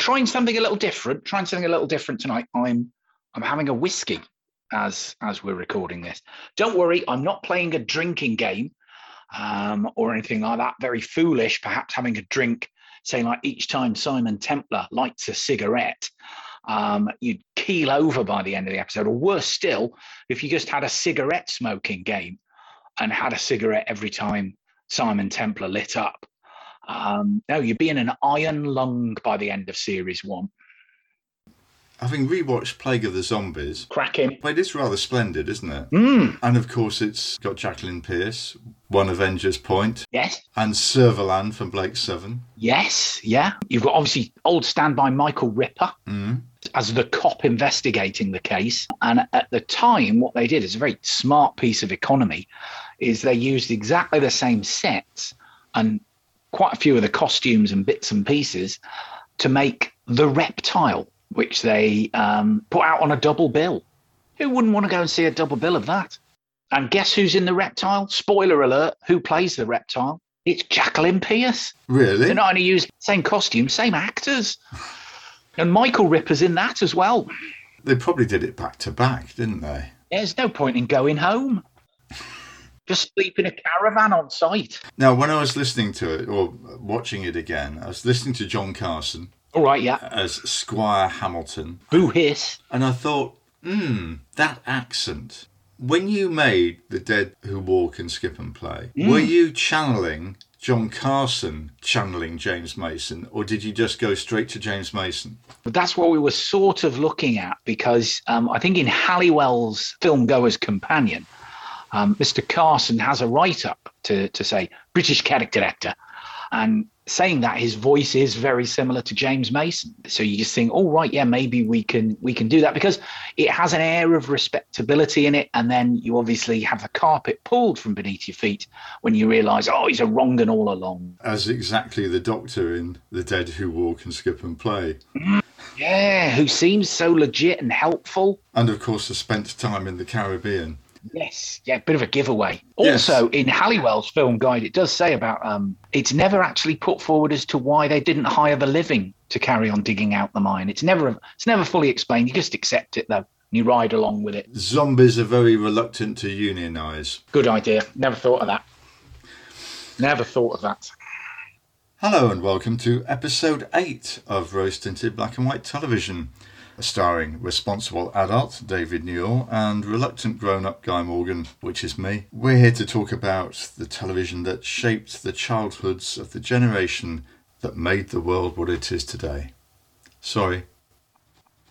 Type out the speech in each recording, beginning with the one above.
trying something a little different. Trying something a little different tonight. I'm I'm having a whiskey as as we're recording this. Don't worry, I'm not playing a drinking game um, or anything like that. Very foolish, perhaps having a drink, say like each time Simon Templar lights a cigarette, um, you'd keel over by the end of the episode. Or worse still, if you just had a cigarette smoking game and had a cigarette every time Simon Templar lit up. Um, no, you'd be in an iron lung by the end of series one. Having rewatched Plague of the Zombies, Cracking. it is rather splendid, isn't it? Mm, And of course, it's got Jacqueline Pearce, one Avengers Point, yes. and Servalan from Blake Seven. Yes, yeah. You've got obviously old standby Michael Ripper Mm. as the cop investigating the case. And at the time, what they did is a very smart piece of economy, is they used exactly the same sets and quite a few of the costumes and bits and pieces to make the reptile, which they um, put out on a double bill. Who wouldn't want to go and see a double bill of that? And guess who's in the reptile? Spoiler alert, who plays the reptile? It's Jacqueline Pearce. Really? They not only use the same costume, same actors. And Michael Ripper's in that as well. They probably did it back to back, didn't they? There's no point in going home. Just sleep in a caravan on site. Now, when I was listening to it or watching it again, I was listening to John Carson All right, yeah. as Squire Hamilton, Boo hiss. and I thought, hmm, that accent. When you made The Dead Who Walk and Skip and Play, were you channeling John Carson channeling James Mason, or did you just go straight to James Mason? That's what we were sort of looking at because um, I think in Halliwell's Film Goer's Companion, um, Mr. Carson has a write up to, to say British character actor. And saying that his voice is very similar to James Mason. So you just think, oh right, yeah, maybe we can we can do that because it has an air of respectability in it, and then you obviously have the carpet pulled from beneath your feet when you realise, oh, he's a wrong and all along. As exactly the Doctor in The Dead Who Walk and Skip and Play. Yeah, who seems so legit and helpful. And of course, has spent time in the Caribbean. Yes, yeah, bit of a giveaway. Yes. Also, in Halliwell's film guide, it does say about um, it's never actually put forward as to why they didn't hire the living to carry on digging out the mine. It's never it's never fully explained. You just accept it though. and You ride along with it. Zombies are very reluctant to unionize. Good idea. Never thought of that. Never thought of that. Hello and welcome to episode 8 of Rose Tinted Black and White Television, starring responsible adult David Newell and reluctant grown up Guy Morgan, which is me. We're here to talk about the television that shaped the childhoods of the generation that made the world what it is today. Sorry.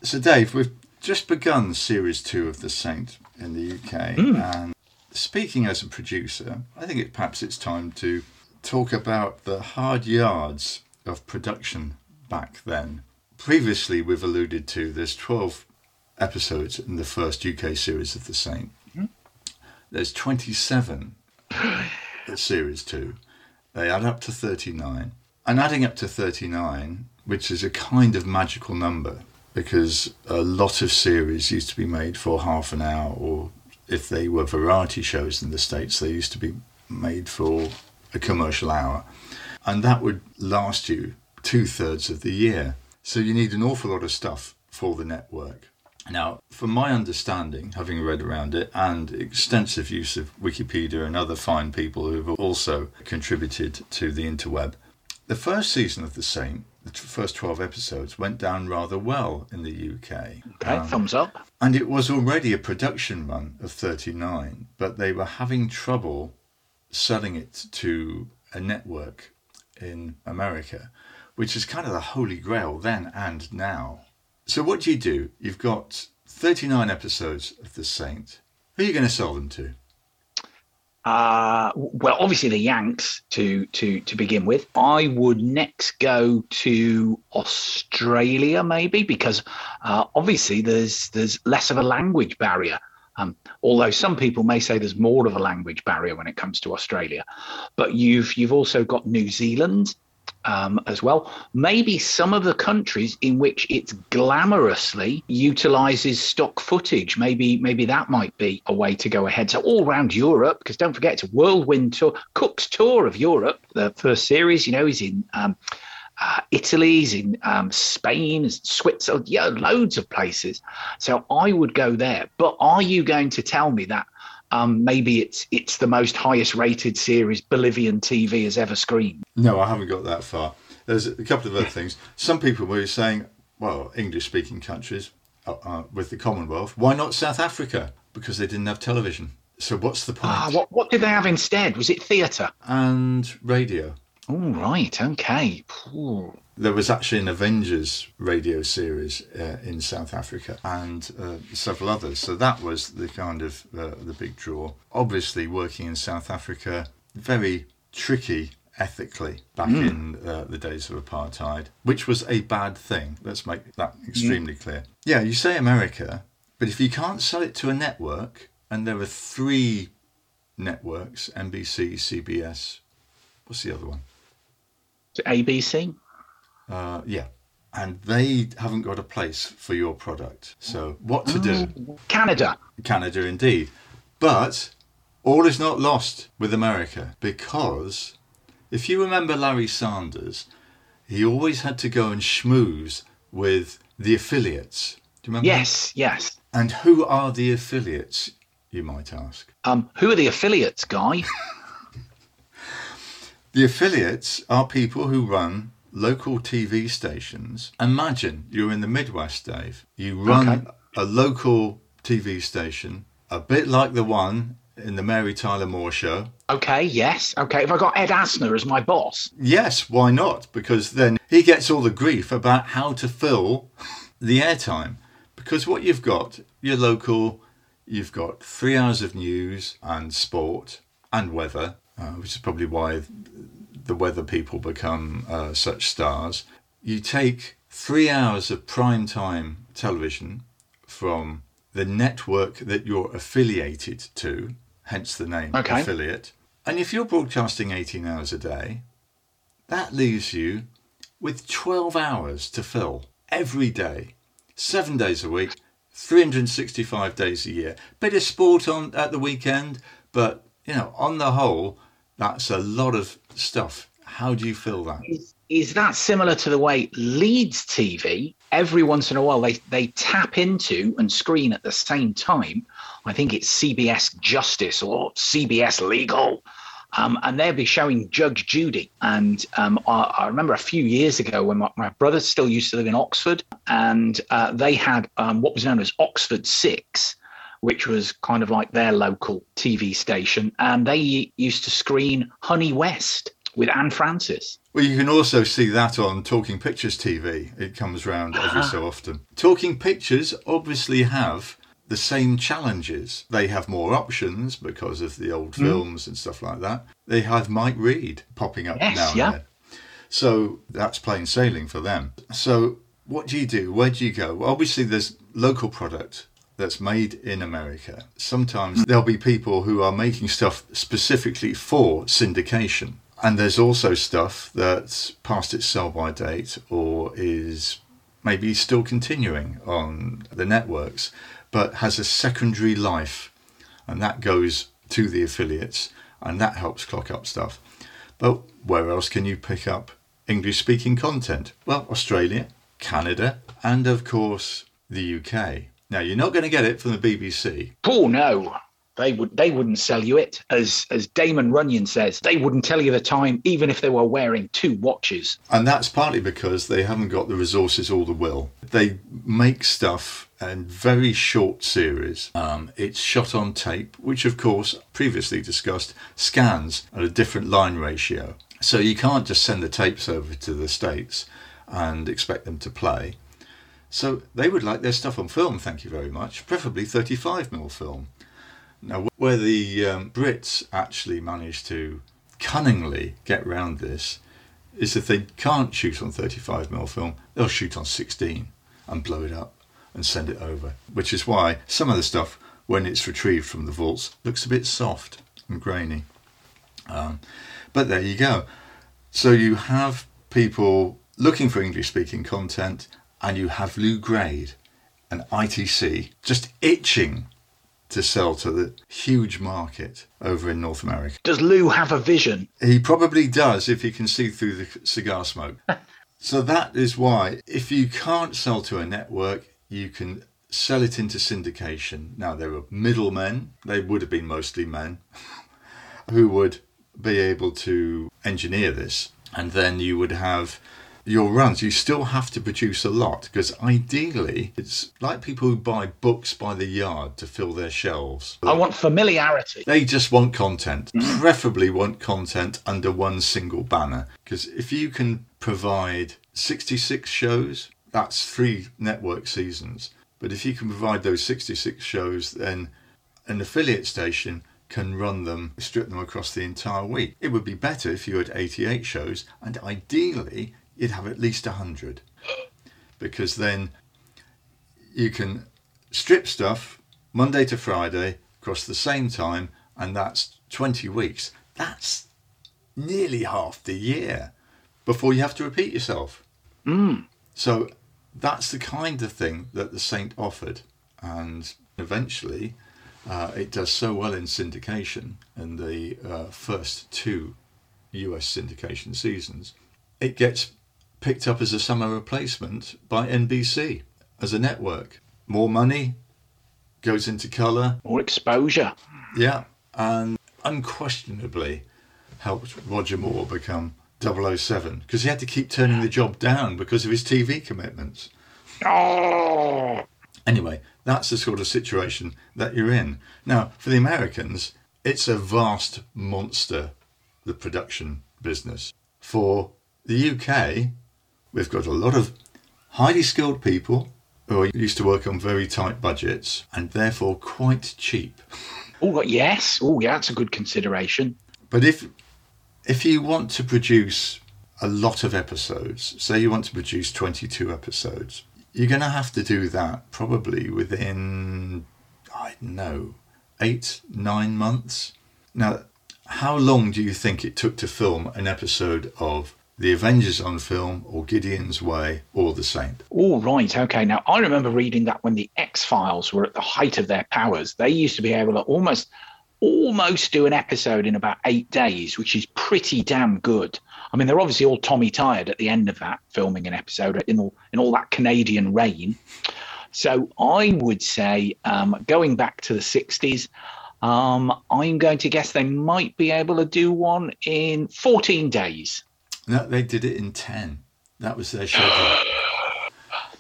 So, Dave, we've just begun series 2 of The Saint in the UK, hmm. and speaking as a producer, I think it perhaps it's time to talk about the hard yards of production back then. Previously, we've alluded to there's 12 episodes in the first UK series of The Saint. Hmm? There's 27 in series 2. They add up to 39. And adding up to 39, which is a kind of magical number because a lot of series used to be made for half an hour, or if they were variety shows in the States, they used to be made for a commercial hour. And that would last you two thirds of the year. So you need an awful lot of stuff for the network. Now, from my understanding, having read around it and extensive use of Wikipedia and other fine people who have also contributed to the interweb, the first season of The Saint, the t- first 12 episodes, went down rather well in the UK. Okay, Um, thumbs up. and it was already a production run of 39, but they were having trouble selling it to a network in America, which is kind of the holy grail then and now. So, what do you do? You've got 39 episodes of The Saint. Who are you going to sell them to? Uh, well, obviously the Yanks to to to begin with. I would next go to Australia, maybe because uh, obviously there's there's less of a language barrier. Um, although some people may say there's more of a language barrier when it comes to Australia, but you've you've also got New Zealand um, as well. Maybe some of the countries in which it's glamorously utilizes stock footage. Maybe maybe that might be a way to go ahead. So all around Europe, because don't forget it's a whirlwind tour, Cook's tour of Europe. The first series, you know, is in um, uh, Italy's, in um, Spain, Switzerland, yeah, loads of places. So I would go there. But are you going to tell me that um, maybe it's it's the most highest rated series Bolivian TV has ever screened? No, I haven't got that far. There's a couple of other things. Some people were saying, well, English speaking countries uh, uh, with the Commonwealth, why not South Africa? Because they didn't have television. So what's the point? Ah, what, what did they have instead? Was it theatre? And radio. All right, okay. Ooh. There was actually an Avengers radio series uh, in South Africa and uh, several others. So that was the kind of uh, the big draw. Obviously, working in South Africa, very tricky ethically back mm. in uh, the days of apartheid, which was a bad thing. Let's make that extremely mm. clear. Yeah, you say America, but if you can't sell it to a network, and there are three networks NBC, CBS, what's the other one? ABC? Uh, yeah. And they haven't got a place for your product. So, what to do? Mm. Canada. Canada, indeed. But all is not lost with America because if you remember Larry Sanders, he always had to go and schmooze with the affiliates. Do you remember? Yes, yes. And who are the affiliates, you might ask? Um, who are the affiliates, Guy? the affiliates are people who run local TV stations. Imagine you're in the Midwest, Dave. You run okay. a local TV station, a bit like the one in the Mary Tyler Moore show. Okay, yes. Okay, have I got Ed Asner as my boss? Yes, why not? Because then he gets all the grief about how to fill the airtime. Because what you've got, your local, you've got three hours of news and sport and weather, uh, which is probably why the weather people become uh, such stars. You take three hours of prime time television from the network that you're affiliated to, hence the name okay. affiliate. And if you're broadcasting 18 hours a day, that leaves you with 12 hours to fill every day, seven days a week, 365 days a year. Bit of sport on at the weekend, but you know, on the whole, that's a lot of stuff. How do you feel that? Is, is that similar to the way Leeds TV, every once in a while, they, they tap into and screen at the same time? I think it's CBS Justice or CBS Legal. Um, and they'll be showing Judge Judy. And um, I, I, remember a few years ago when my, my, brother still used to live in Oxford, and uh, they had um, what was known as Oxford Six, which was kind of like their local TV station, and they used to screen Honey West with Anne Francis. Well, you can also see that on Talking Pictures TV. It comes round every so often. Talking Pictures obviously have the same challenges. They have more options because of the old mm. films and stuff like that. They have Mike Read popping up yes, now and yeah. then. So that's plain sailing for them. So what do you do? Where do you go? Well, obviously, there's local product that's made in America. Sometimes there'll be people who are making stuff specifically for syndication. And there's also stuff that's past its sell by date or is maybe still continuing on the networks, but has a secondary life. And that goes to the affiliates and that helps clock up stuff. But where else can you pick up English speaking content? Well, Australia, Canada, and of course the UK. Now you're not going to get it from the BBC. Oh no, they would they wouldn't sell you it. As as Damon Runyon says, they wouldn't tell you the time even if they were wearing two watches. And that's partly because they haven't got the resources or the will. They make stuff in very short series. Um, it's shot on tape, which of course previously discussed scans at a different line ratio. So you can't just send the tapes over to the states and expect them to play. So they would like their stuff on film, thank you very much, preferably 35mm film. Now, where the um, Brits actually managed to cunningly get round this is if they can't shoot on 35mm film, they'll shoot on 16 and blow it up and send it over. Which is why some of the stuff, when it's retrieved from the vaults, looks a bit soft and grainy. Um, but there you go. So you have people looking for English speaking content and you have Lew Grade and ITC just itching to sell to the huge market over in North America. Does Lou have a vision? He probably does if he can see through the cigar smoke. So that is why, if you can't sell to a network, you can sell it into syndication. Now, there were middlemen, they would have been mostly men, who would be able to engineer this. And then you would have your runs. You still have to produce a lot because ideally, it's like people who buy books by the yard to fill their shelves. I want familiarity. They just want content, mm. preferably want content under one single banner. Because if you can provide 66 shows, that's three network seasons. But if you can provide those 66 shows, then an affiliate station can run them, strip them across the entire week. It would be better if you had 88 shows, and ideally, you'd have at least 100. Because then you can strip stuff Monday to Friday across the same time, and that's 20 weeks. That's nearly half the year before you have to repeat yourself. Mm. So that's the kind of thing that the Saint offered, and eventually uh, it does so well in syndication in the uh, first two US syndication seasons. It gets picked up as a summer replacement by NBC as a network. More money goes into colour. More exposure. Yeah, and unquestionably helped Roger Moore become 007 because he had to keep turning the job down because of his TV commitments. Oh. Anyway, that's the sort of situation that you're in. Now, for the Americans, it's a vast monster, the production business. For the UK, we've got a lot of highly skilled people who are used to work on very tight budgets and therefore quite cheap. Oh, yes. Oh, yeah, that's a good consideration. But if if you want to produce a lot of episodes, say you want to produce 22 episodes, you're going to have to do that probably within, I don't know, eight, nine months. Now, how long do you think it took to film an episode of The Avengers on film or Gideon's Way or The Saint? All right. Okay. Now, I remember reading that when the X Files were at the height of their powers, they used to be able to almost almost do an episode in about eight days, which is pretty damn good. I mean, they're obviously all Tommy tired at the end of that filming an episode in all in all that Canadian rain. So I would say, um, going back to the '60s, um, I'm going to guess they might be able to do one in 14 days. No, they did it in 10. That was their schedule.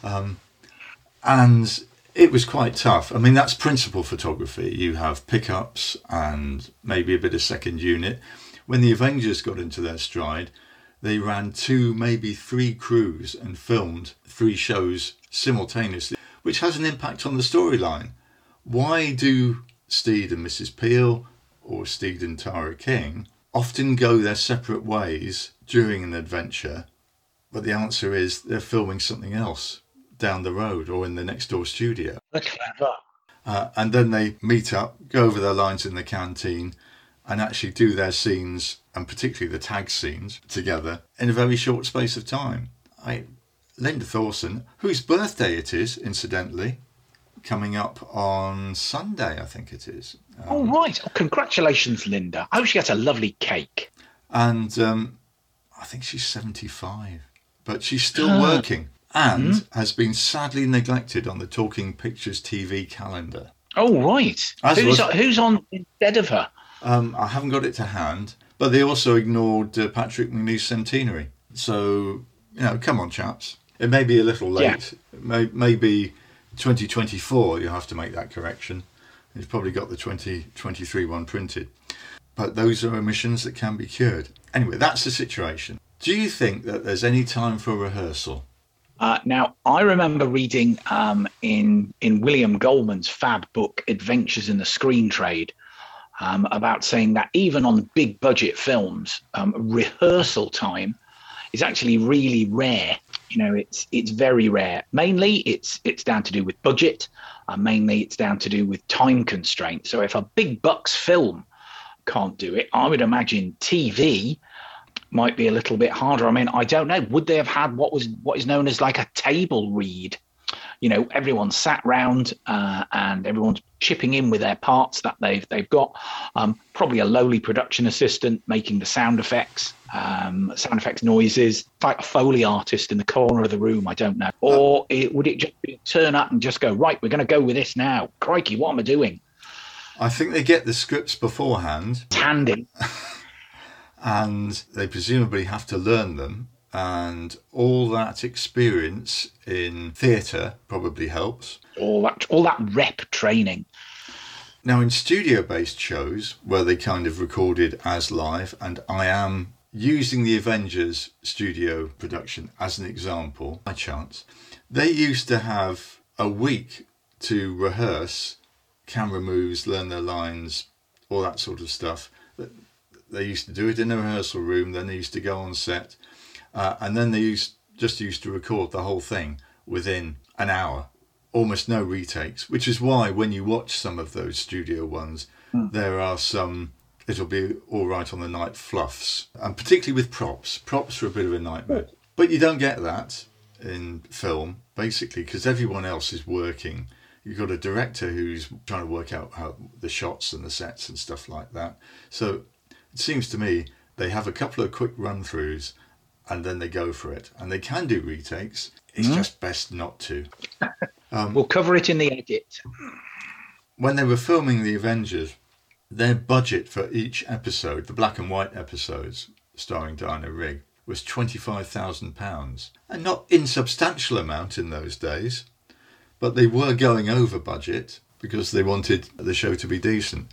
Um, and it was quite tough. I mean, that's principal photography. You have pickups and maybe a bit of second unit. When the Avengers got into their stride, they ran two, maybe three crews and filmed three shows simultaneously, which has an impact on the storyline. Why do Steed and Mrs. Peel or Steed and Tara King often go their separate ways during an adventure? But the answer is they're filming something else down the road or in the next door studio. Uh, and then they meet up, go over their lines in the canteen, and actually do their scenes, and particularly the tag scenes, together in a very short space of time. I, Linda Thorson, whose birthday it is, incidentally, coming up on Sunday, I think it is. Oh, right. Oh, congratulations, Linda. I hope she gets a lovely cake. And um, I think she's 75, but she's still Ah. working and has been sadly neglected on the Talking Pictures TV calendar. Oh, right. Who's, was- who's on instead of her? Um, I haven't got it to hand, but they also ignored uh, Patrick Macnee's centenary. So, you know, come on, chaps. It may be a little late. It may, maybe 2024 you'll have to make that correction. You've probably got the 2023 one printed. But those are omissions that can be cured. Anyway, that's the situation. Do you think that there's any time for rehearsal? Uh, now, I remember reading um, in in William Goldman's fab book "Adventures in the Screen Trade" um, about saying that even on big budget films, um, rehearsal time is actually really rare. You know, it's it's very rare. Mainly, it's it's down to do with budget. Uh, mainly, it's down to do with time constraints. So, if a big bucks film can't do it, I would imagine TV might be a little bit harder. I mean, I don't know. Would they have had what was what is known as like a table read? You know, everyone's sat round uh, and everyone's chipping in with their parts that they've they've got. Um, probably a lowly production assistant making the sound effects, um, sound effects noises, like a foley artist in the corner of the room. I don't know. Or it, would it just turn up and just go right? We're going to go with this now. Crikey, what am I doing? I think they get the scripts beforehand. It's handy. and they presumably have to learn them and all that experience in theatre probably helps. All that, all that rep training. Now, in studio based shows where they kind of recorded as live, and I am using the Avengers studio production as an example by chance, they used to have a week to rehearse camera moves, learn their lines, all that sort of stuff. They used to do it in a rehearsal room, then they used to go on set uh, and then they used, just used to record the whole thing within an hour, almost no retakes, which is why when you watch some of those studio ones, mm. there are some, it'll be all right on the night fluffs, and particularly with props. Props are a bit of a nightmare. But you don't get that in film, basically, because everyone else is working. You've got a director who's trying to work out how the shots and the sets and stuff like that. So it seems to me they have a couple of quick run throughs and then they go for it. And they can do retakes. It's mm. just best not to. Um, we'll cover it in the edit. When they were filming the Avengers, their budget for each episode, the black and white episodes starring Diana Rigg, was £25,000. A not insubstantial amount in those days, but they were going over budget because they wanted the show to be decent.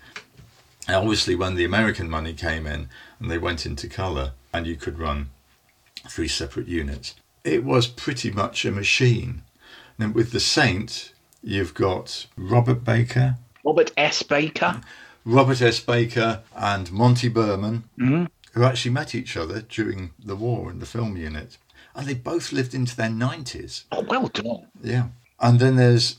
And obviously, when the American money came in and they went into colour, and you could run three separate units. It was pretty much a machine. Now, with the Saint, you've got Robert Baker, Robert S. Baker, Robert S. Baker, and Monty Berman, mm-hmm. who actually met each other during the war in the film unit. And they both lived into their 90s. Oh, well done. Yeah. And then there's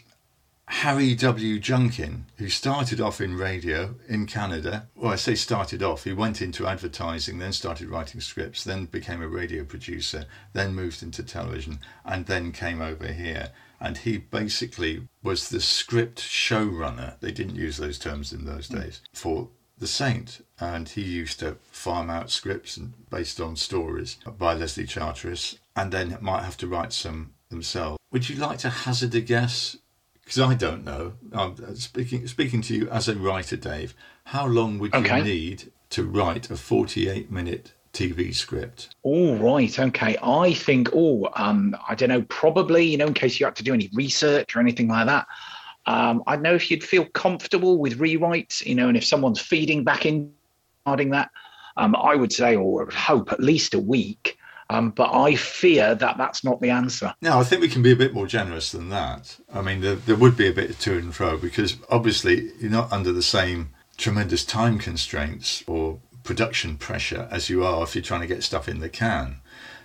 Harry W. Junkin, who started off in radio in Canada. Well, I say started off, he went into advertising, then started writing scripts, then became a radio producer, then moved into television, and then came over here. And he basically was the script showrunner. They didn't use those terms in those hmm. days for The Saint. And he used to farm out scripts and based on stories by Leslie Charteris and then might have to write some themselves. Would you like to hazard a guess because I don't know. I'm uh, speaking speaking to you as a writer, Dave. How long would okay. you need to write a 48 minute TV script? All right. Okay. I think. Oh, um, I don't know. Probably, you know, in case you had to do any research or anything like that. Um, I don't know if you'd feel comfortable with rewrites, you know, and if someone's feeding back in regarding that, um, I would say, or hope, at least a week. Um, but I fear that that's not the answer. No, I think we can be a bit more generous than that. I mean, there, there would be a bit of to and fro because obviously you're not under the same tremendous time constraints or production pressure as you are if you're trying to get stuff in the can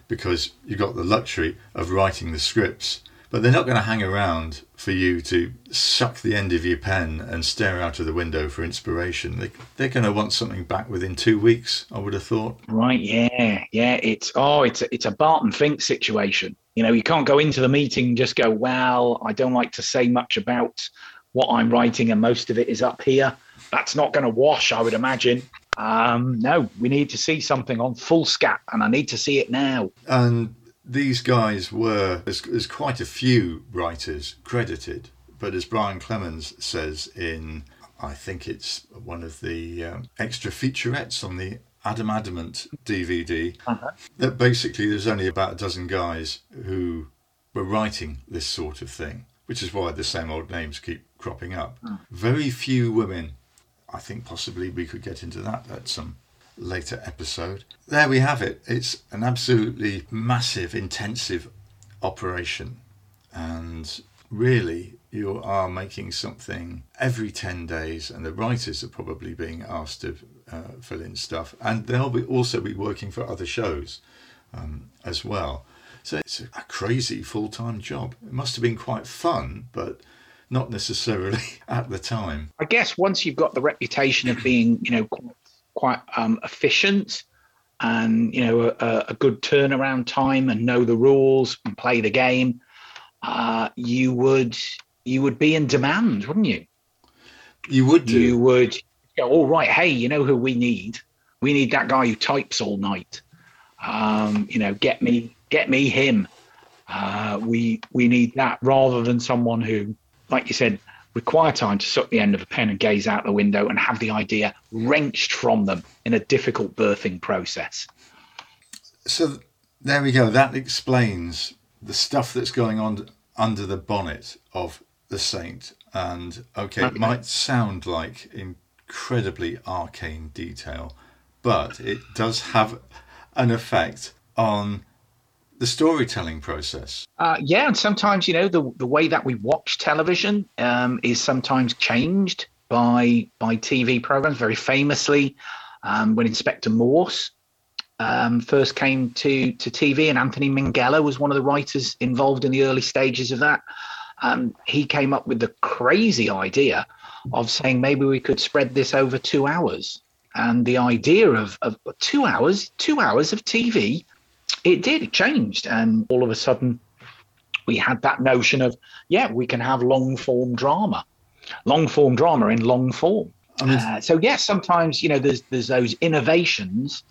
because you've got the luxury of writing the scripts but they're not going to hang around for you to suck the end of your pen and stare out of the window for inspiration. They, they're going to want something back within two weeks, I would have thought. Right, yeah, yeah. It's oh, it's a, it's a Barton Fink situation. You know, you can't go into the meeting and just go, well, I don't like to say much about what I'm writing, and most of it is up here. That's not going to wash, I would imagine. Um, no, we need to see something on foolscap, and I need to see it now. And these guys were, there's, there's quite a few writers credited, but as Brian Clemens says in, I think it's one of the um, extra featurettes on the Adam Adamant DVD, uh-huh. that basically there's only about a dozen guys who were writing this sort of thing, which is why the same old names keep cropping up. Mm. Very few women. I think possibly we could get into that at some later episode. There we have it. It's an absolutely massive, intensive operation. And really, you are making something every 10 days, and the writers are probably being asked to uh, fill in stuff. And they'll be also be working for other shows um, as well. So it's a crazy full time job. It must have been quite fun, but not necessarily at the time. I guess once you've got the reputation of being, you know, quite um, efficient and you know a, a, good turnaround time and know the rules and play the game. uh, you would you would be in demand, wouldn't you? You would do. You would go, all right, hey, you know who we need? We need that guy who types all night. Um, you know, get me get me him. Uh, we we need that rather than someone who, like you said, require time to suck the end of a pen and gaze out the window and have the idea wrenched from them in a difficult birthing process. So there we go. That explains the stuff that's going on under the bonnet of the saint. And okay, it might sound like incredibly arcane detail, but it does have an effect on the storytelling process. Uh, yeah, and sometimes you know the the way that we watch television um, is sometimes changed by by TV programs. Very famously, um, when Inspector Morse um, first came to to TV, and Anthony Minghella was one of the writers involved in the early stages of that. Um, he came up with the crazy idea of saying maybe we could spread this over two hours, and the idea of, of two hours, two hours of TV it did it changed and all of a sudden we had that notion of yeah we can have long form drama long form drama in long form. Uh, so yes sometimes you know there's there's those innovations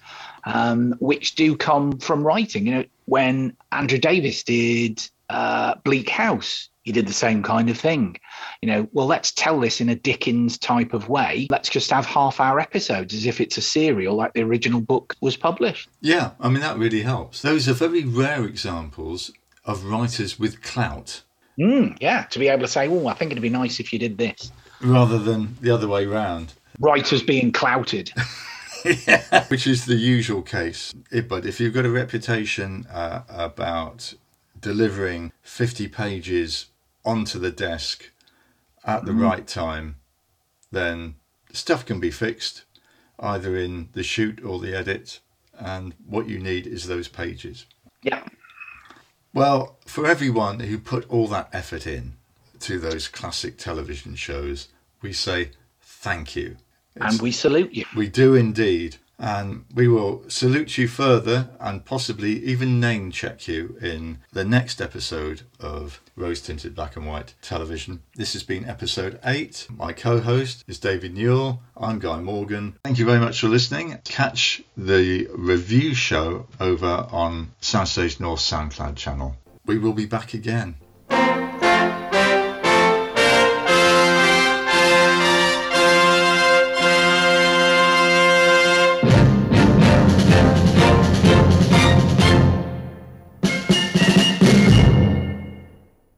um, which do come from writing. You know when andrew Davies did uh, bleak house he did the same kind of thing. You know, well, let's tell this in a Dickens type of way. Let's just have half hour episodes as if it's a serial like the original book was published. Yeah, I mean, that really helps. Those are very rare examples of writers with clout. Mm, yeah, to be able to say, oh, I think it'd be nice if you did this. Rather than the other way round. Writers being clouted. yeah. Which is the usual case. But if you've got a reputation uh, about delivering 50 pages onto the desk at the mm. right time, then stuff can be fixed either in the shoot or the edit. And what you need is those pages. Yeah. Well, for everyone who put all that effort in to those classic television shows, we say thank you. It's, and we salute you. We do indeed and we will salute you further and possibly even name check you in the next episode of Rose Tinted Black and White Television. This has been episode 8. My co host is David Newell. I'm Guy Morgan. Thank you very much for listening. Catch the review show over on Soundstage North SoundCloud channel. We will be back again.